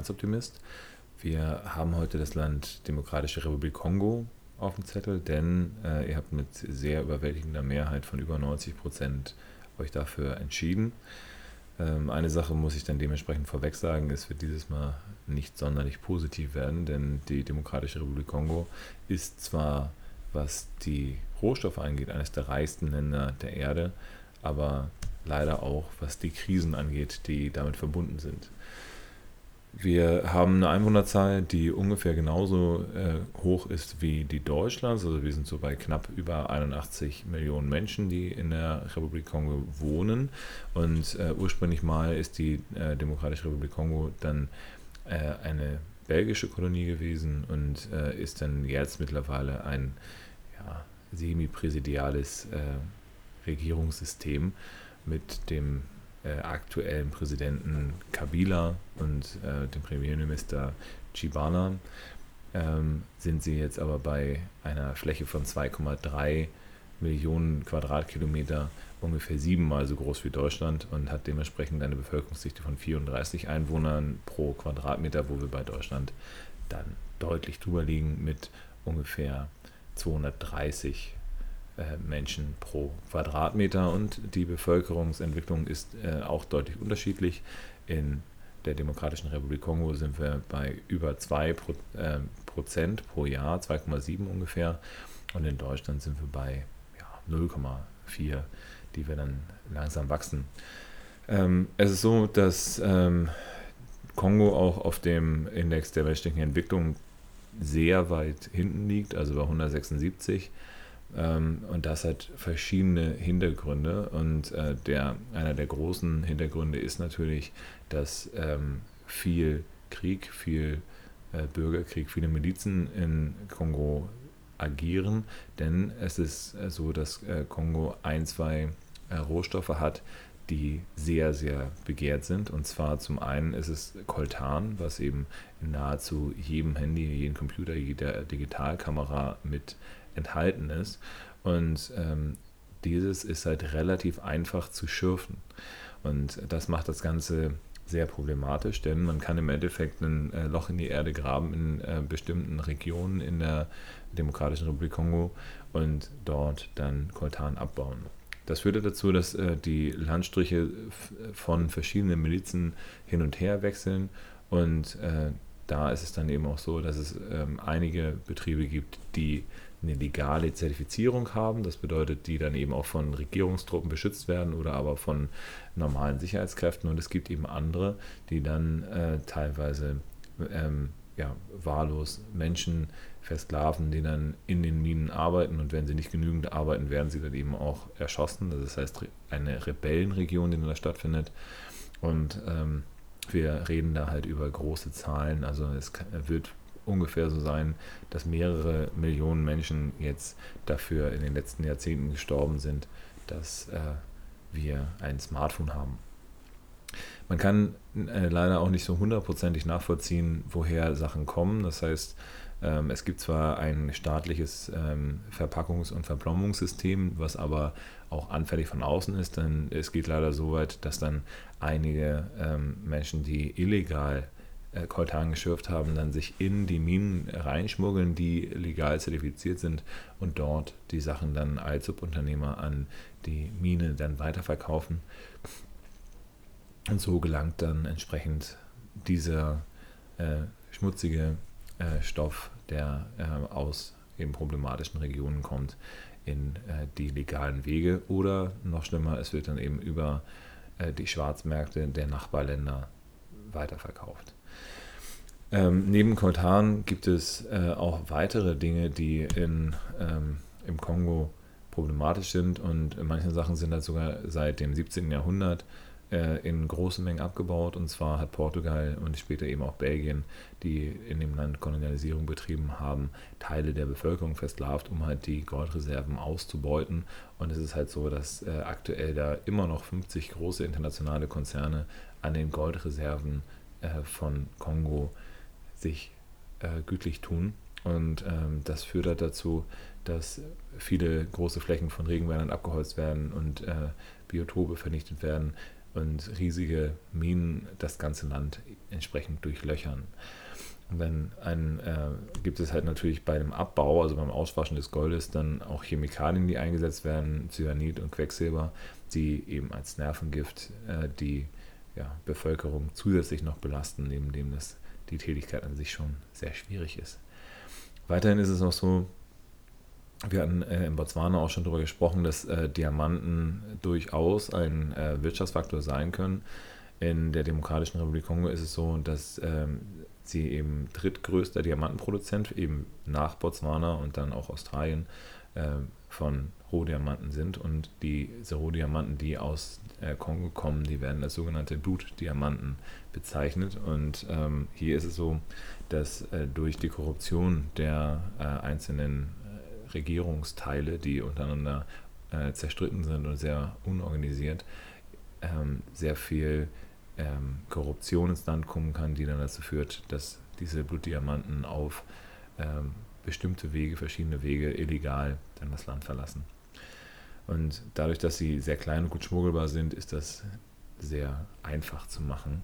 Finanzoptimist. Wir haben heute das Land Demokratische Republik Kongo auf dem Zettel, denn äh, ihr habt mit sehr überwältigender Mehrheit von über 90 Prozent euch dafür entschieden. Ähm, eine Sache muss ich dann dementsprechend vorweg sagen, es wird dieses Mal nicht sonderlich positiv werden, denn die Demokratische Republik Kongo ist zwar, was die Rohstoffe angeht, eines der reichsten Länder der Erde, aber leider auch, was die Krisen angeht, die damit verbunden sind. Wir haben eine Einwohnerzahl, die ungefähr genauso äh, hoch ist wie die Deutschlands. Also wir sind so bei knapp über 81 Millionen Menschen, die in der Republik Kongo wohnen. Und äh, ursprünglich mal ist die äh, Demokratische Republik Kongo dann äh, eine belgische Kolonie gewesen und äh, ist dann jetzt mittlerweile ein ja, semi-präsidiales äh, Regierungssystem mit dem äh, aktuellen Präsidenten Kabila und äh, dem Premierminister Chibana. Ähm, sind sie jetzt aber bei einer Fläche von 2,3 Millionen Quadratkilometer ungefähr siebenmal so groß wie Deutschland und hat dementsprechend eine Bevölkerungsdichte von 34 Einwohnern pro Quadratmeter, wo wir bei Deutschland dann deutlich drüber liegen mit ungefähr 230 äh, Menschen pro Quadratmeter und die Bevölkerungsentwicklung ist äh, auch deutlich unterschiedlich. In der Demokratischen Republik Kongo sind wir bei über 2 Pro, äh, Prozent pro Jahr, 2,7 ungefähr. Und in Deutschland sind wir bei ja, 0,4, die wir dann langsam wachsen. Ähm, es ist so, dass ähm, Kongo auch auf dem Index der menschlichen Entwicklung sehr weit hinten liegt, also bei 176. Ähm, und das hat verschiedene Hintergründe. Und äh, der, einer der großen Hintergründe ist natürlich, dass ähm, viel Krieg, viel äh, Bürgerkrieg, viele Milizen in Kongo agieren. Denn es ist äh, so, dass Kongo ein, zwei Rohstoffe hat, die sehr, sehr begehrt sind. Und zwar zum einen ist es Coltan, was eben in nahezu jedem Handy, jedem Computer, jeder Digitalkamera mit enthalten ist. Und ähm, dieses ist halt relativ einfach zu schürfen. Und das macht das Ganze sehr problematisch, denn man kann im Endeffekt ein äh, Loch in die Erde graben in äh, bestimmten Regionen in der Demokratischen Republik Kongo und dort dann Koltan abbauen. Das führte dazu, dass äh, die Landstriche von verschiedenen Milizen hin und her wechseln und äh, da ist es dann eben auch so, dass es ähm, einige Betriebe gibt, die eine legale Zertifizierung haben. Das bedeutet, die dann eben auch von Regierungstruppen beschützt werden oder aber von normalen Sicherheitskräften. Und es gibt eben andere, die dann äh, teilweise ähm, ja, wahllos Menschen versklaven, die dann in den Minen arbeiten. Und wenn sie nicht genügend arbeiten, werden sie dann eben auch erschossen. Das heißt, eine Rebellenregion, die da stattfindet. Und ähm, wir reden da halt über große Zahlen. Also es wird ungefähr so sein, dass mehrere Millionen Menschen jetzt dafür in den letzten Jahrzehnten gestorben sind, dass äh, wir ein Smartphone haben. Man kann äh, leider auch nicht so hundertprozentig nachvollziehen, woher Sachen kommen. Das heißt, ähm, es gibt zwar ein staatliches ähm, Verpackungs- und Verplombungssystem, was aber auch anfällig von außen ist, denn es geht leider so weit, dass dann einige ähm, Menschen, die illegal äh, Koltan geschürft haben, dann sich in die Minen reinschmuggeln, die legal zertifiziert sind und dort die Sachen dann als Subunternehmer an die Mine dann weiterverkaufen. Und so gelangt dann entsprechend dieser äh, schmutzige äh, Stoff, der äh, aus eben problematischen Regionen kommt, in äh, die legalen Wege oder noch schlimmer, es wird dann eben über äh, die Schwarzmärkte der Nachbarländer weiterverkauft. Ähm, neben Coltan gibt es äh, auch weitere Dinge, die in, ähm, im Kongo problematisch sind und manche Sachen sind halt sogar seit dem 17. Jahrhundert äh, in großen Mengen abgebaut und zwar hat Portugal und später eben auch Belgien, die in dem Land Kolonialisierung betrieben haben, Teile der Bevölkerung versklavt, um halt die Goldreserven auszubeuten und es ist halt so, dass äh, aktuell da immer noch 50 große internationale Konzerne an den Goldreserven äh, von Kongo sich äh, gütlich tun. Und ähm, das führt halt dazu, dass viele große Flächen von Regenwäldern abgeholzt werden und äh, Biotope vernichtet werden. und riesige Minen das ganze Land entsprechend durchlöchern. Und dann ein, äh, gibt es halt natürlich bei dem Abbau, also beim Auswaschen des Goldes, dann auch Chemikalien, die eingesetzt werden, Cyanid und Quecksilber, die eben als Nervengift äh, die ja, Bevölkerung zusätzlich noch belasten, neben dem das die Tätigkeit an sich schon sehr schwierig ist. Weiterhin ist es auch so, wir hatten äh, in Botswana auch schon darüber gesprochen, dass äh, Diamanten durchaus ein äh, Wirtschaftsfaktor sein können. In der Demokratischen Republik Kongo ist es so, dass ähm, sie eben drittgrößter Diamantenproduzent, eben nach Botswana und dann auch Australien, ähm, von Rohdiamanten sind. Und diese Rohdiamanten, die aus äh, Kongo kommen, die werden als sogenannte Blutdiamanten bezeichnet. Und ähm, hier ist es so, dass äh, durch die Korruption der äh, einzelnen äh, Regierungsteile, die untereinander äh, zerstritten sind und sehr unorganisiert, ähm, sehr viel ähm, Korruption ins Land kommen kann, die dann dazu führt, dass diese Blutdiamanten auf ähm, bestimmte Wege, verschiedene Wege illegal dann das Land verlassen. Und dadurch, dass sie sehr klein und gut schmuggelbar sind, ist das sehr einfach zu machen.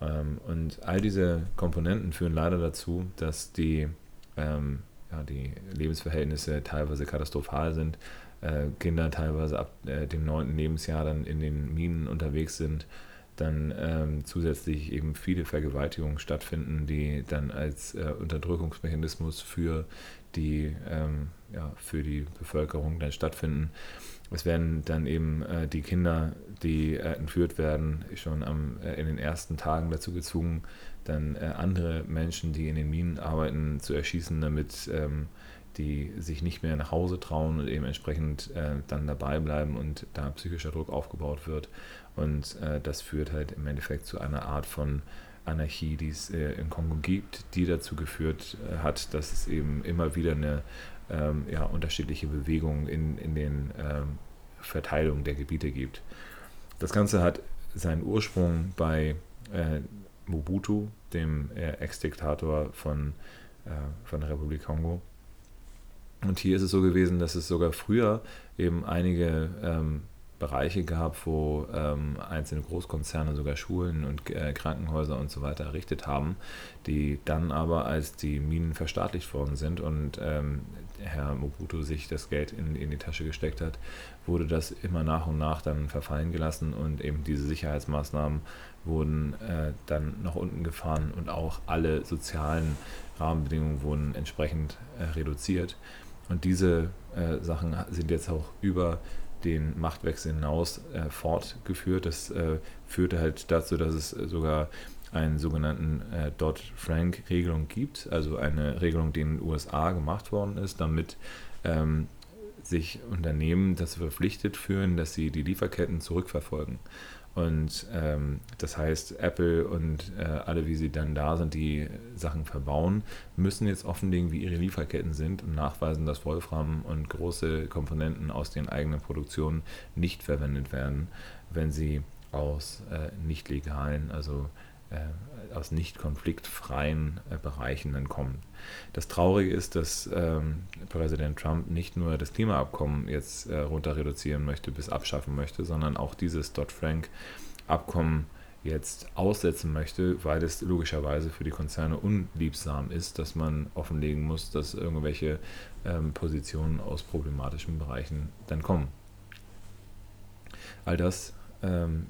Ähm, und all diese Komponenten führen leider dazu, dass die, ähm, ja, die Lebensverhältnisse teilweise katastrophal sind. Äh, Kinder teilweise ab äh, dem neunten Lebensjahr dann in den Minen unterwegs sind dann ähm, zusätzlich eben viele Vergewaltigungen stattfinden, die dann als äh, Unterdrückungsmechanismus für die, ähm, ja, für die Bevölkerung dann stattfinden. Es werden dann eben äh, die Kinder, die äh, entführt werden, schon am, äh, in den ersten Tagen dazu gezwungen, dann äh, andere Menschen, die in den Minen arbeiten, zu erschießen, damit ähm, die sich nicht mehr nach Hause trauen und eben entsprechend äh, dann dabei bleiben und da psychischer Druck aufgebaut wird. Und äh, das führt halt im Endeffekt zu einer Art von Anarchie, die es äh, in Kongo gibt, die dazu geführt äh, hat, dass es eben immer wieder eine ähm, ja, unterschiedliche Bewegung in, in den ähm, Verteilungen der Gebiete gibt. Das Ganze hat seinen Ursprung bei äh, Mobutu, dem äh, Ex-Diktator von, von der Republik Kongo. Und hier ist es so gewesen, dass es sogar früher eben einige ähm, Bereiche gab, wo ähm, einzelne Großkonzerne sogar Schulen und äh, Krankenhäuser und so weiter errichtet haben, die dann aber, als die Minen verstaatlicht worden sind und ähm, Herr Mobutu sich das Geld in, in die Tasche gesteckt hat, wurde das immer nach und nach dann verfallen gelassen und eben diese Sicherheitsmaßnahmen wurden äh, dann nach unten gefahren und auch alle sozialen Rahmenbedingungen wurden entsprechend äh, reduziert. Und diese äh, Sachen sind jetzt auch über den Machtwechsel hinaus äh, fortgeführt. Das äh, führte halt dazu, dass es sogar einen sogenannten äh, Dodd-Frank-Regelung gibt, also eine Regelung, die in den USA gemacht worden ist, damit ähm, sich Unternehmen dazu verpflichtet fühlen, dass sie die Lieferketten zurückverfolgen. Und ähm, das heißt, Apple und äh, alle, wie sie dann da sind, die Sachen verbauen, müssen jetzt offenlegen, wie ihre Lieferketten sind und nachweisen, dass Wolfram und große Komponenten aus den eigenen Produktionen nicht verwendet werden, wenn sie aus äh, nicht legalen, also äh, aus nicht konfliktfreien äh, Bereichen dann kommen. Das Traurige ist, dass ähm, Präsident Trump nicht nur das Klimaabkommen jetzt äh, runter reduzieren möchte, bis abschaffen möchte, sondern auch dieses Dodd-Frank-Abkommen jetzt aussetzen möchte, weil es logischerweise für die Konzerne unliebsam ist, dass man offenlegen muss, dass irgendwelche ähm, Positionen aus problematischen Bereichen dann kommen. All das ähm,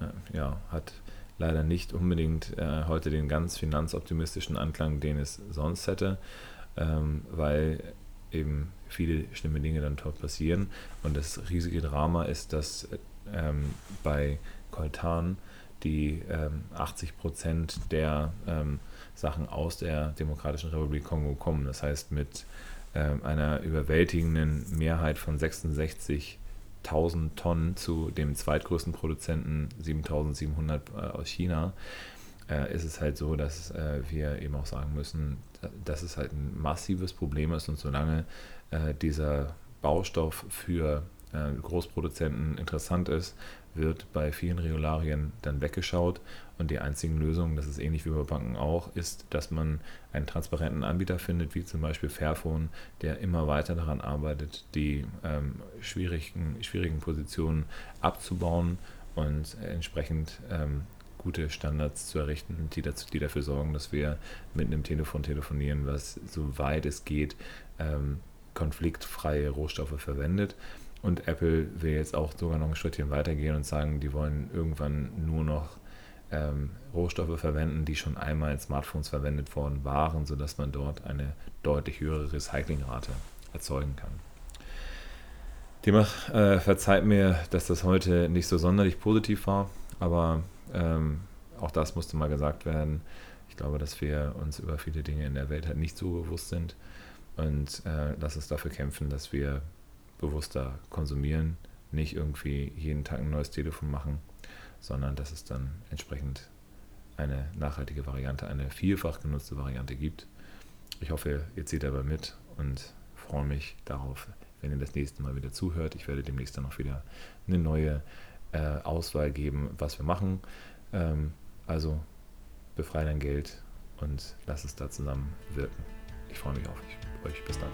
äh, ja, hat leider nicht unbedingt äh, heute den ganz finanzoptimistischen Anklang, den es sonst hätte, ähm, weil eben viele schlimme Dinge dann dort passieren. Und das riesige Drama ist, dass ähm, bei Coltan die ähm, 80 Prozent der ähm, Sachen aus der Demokratischen Republik Kongo kommen. Das heißt, mit ähm, einer überwältigenden Mehrheit von 66 1000 Tonnen zu dem zweitgrößten Produzenten 7700 äh, aus China, äh, ist es halt so, dass äh, wir eben auch sagen müssen, dass es halt ein massives Problem ist und solange dieser Baustoff für Großproduzenten interessant ist, wird bei vielen Regularien dann weggeschaut und die einzigen Lösungen, das ist ähnlich wie bei Banken auch, ist, dass man einen transparenten Anbieter findet, wie zum Beispiel Fairphone, der immer weiter daran arbeitet, die ähm, schwierigen, schwierigen Positionen abzubauen und entsprechend ähm, gute Standards zu errichten, die, dazu, die dafür sorgen, dass wir mit einem Telefon telefonieren, was soweit es geht ähm, konfliktfreie Rohstoffe verwendet. Und Apple will jetzt auch sogar noch ein Schrittchen weitergehen und sagen, die wollen irgendwann nur noch ähm, Rohstoffe verwenden, die schon einmal in Smartphones verwendet worden waren, sodass man dort eine deutlich höhere Recyclingrate erzeugen kann. Demnach äh, verzeiht mir, dass das heute nicht so sonderlich positiv war, aber ähm, auch das musste mal gesagt werden. Ich glaube, dass wir uns über viele Dinge in der Welt halt nicht so bewusst sind und äh, lass uns dafür kämpfen, dass wir bewusster konsumieren, nicht irgendwie jeden Tag ein neues Telefon machen, sondern dass es dann entsprechend eine nachhaltige Variante, eine vielfach genutzte Variante gibt. Ich hoffe, ihr zieht dabei mit und freue mich darauf, wenn ihr das nächste Mal wieder zuhört. Ich werde demnächst dann auch wieder eine neue äh, Auswahl geben, was wir machen. Ähm, also befreie dein Geld und lass es da zusammen wirken. Ich freue mich auf euch. Bis dann.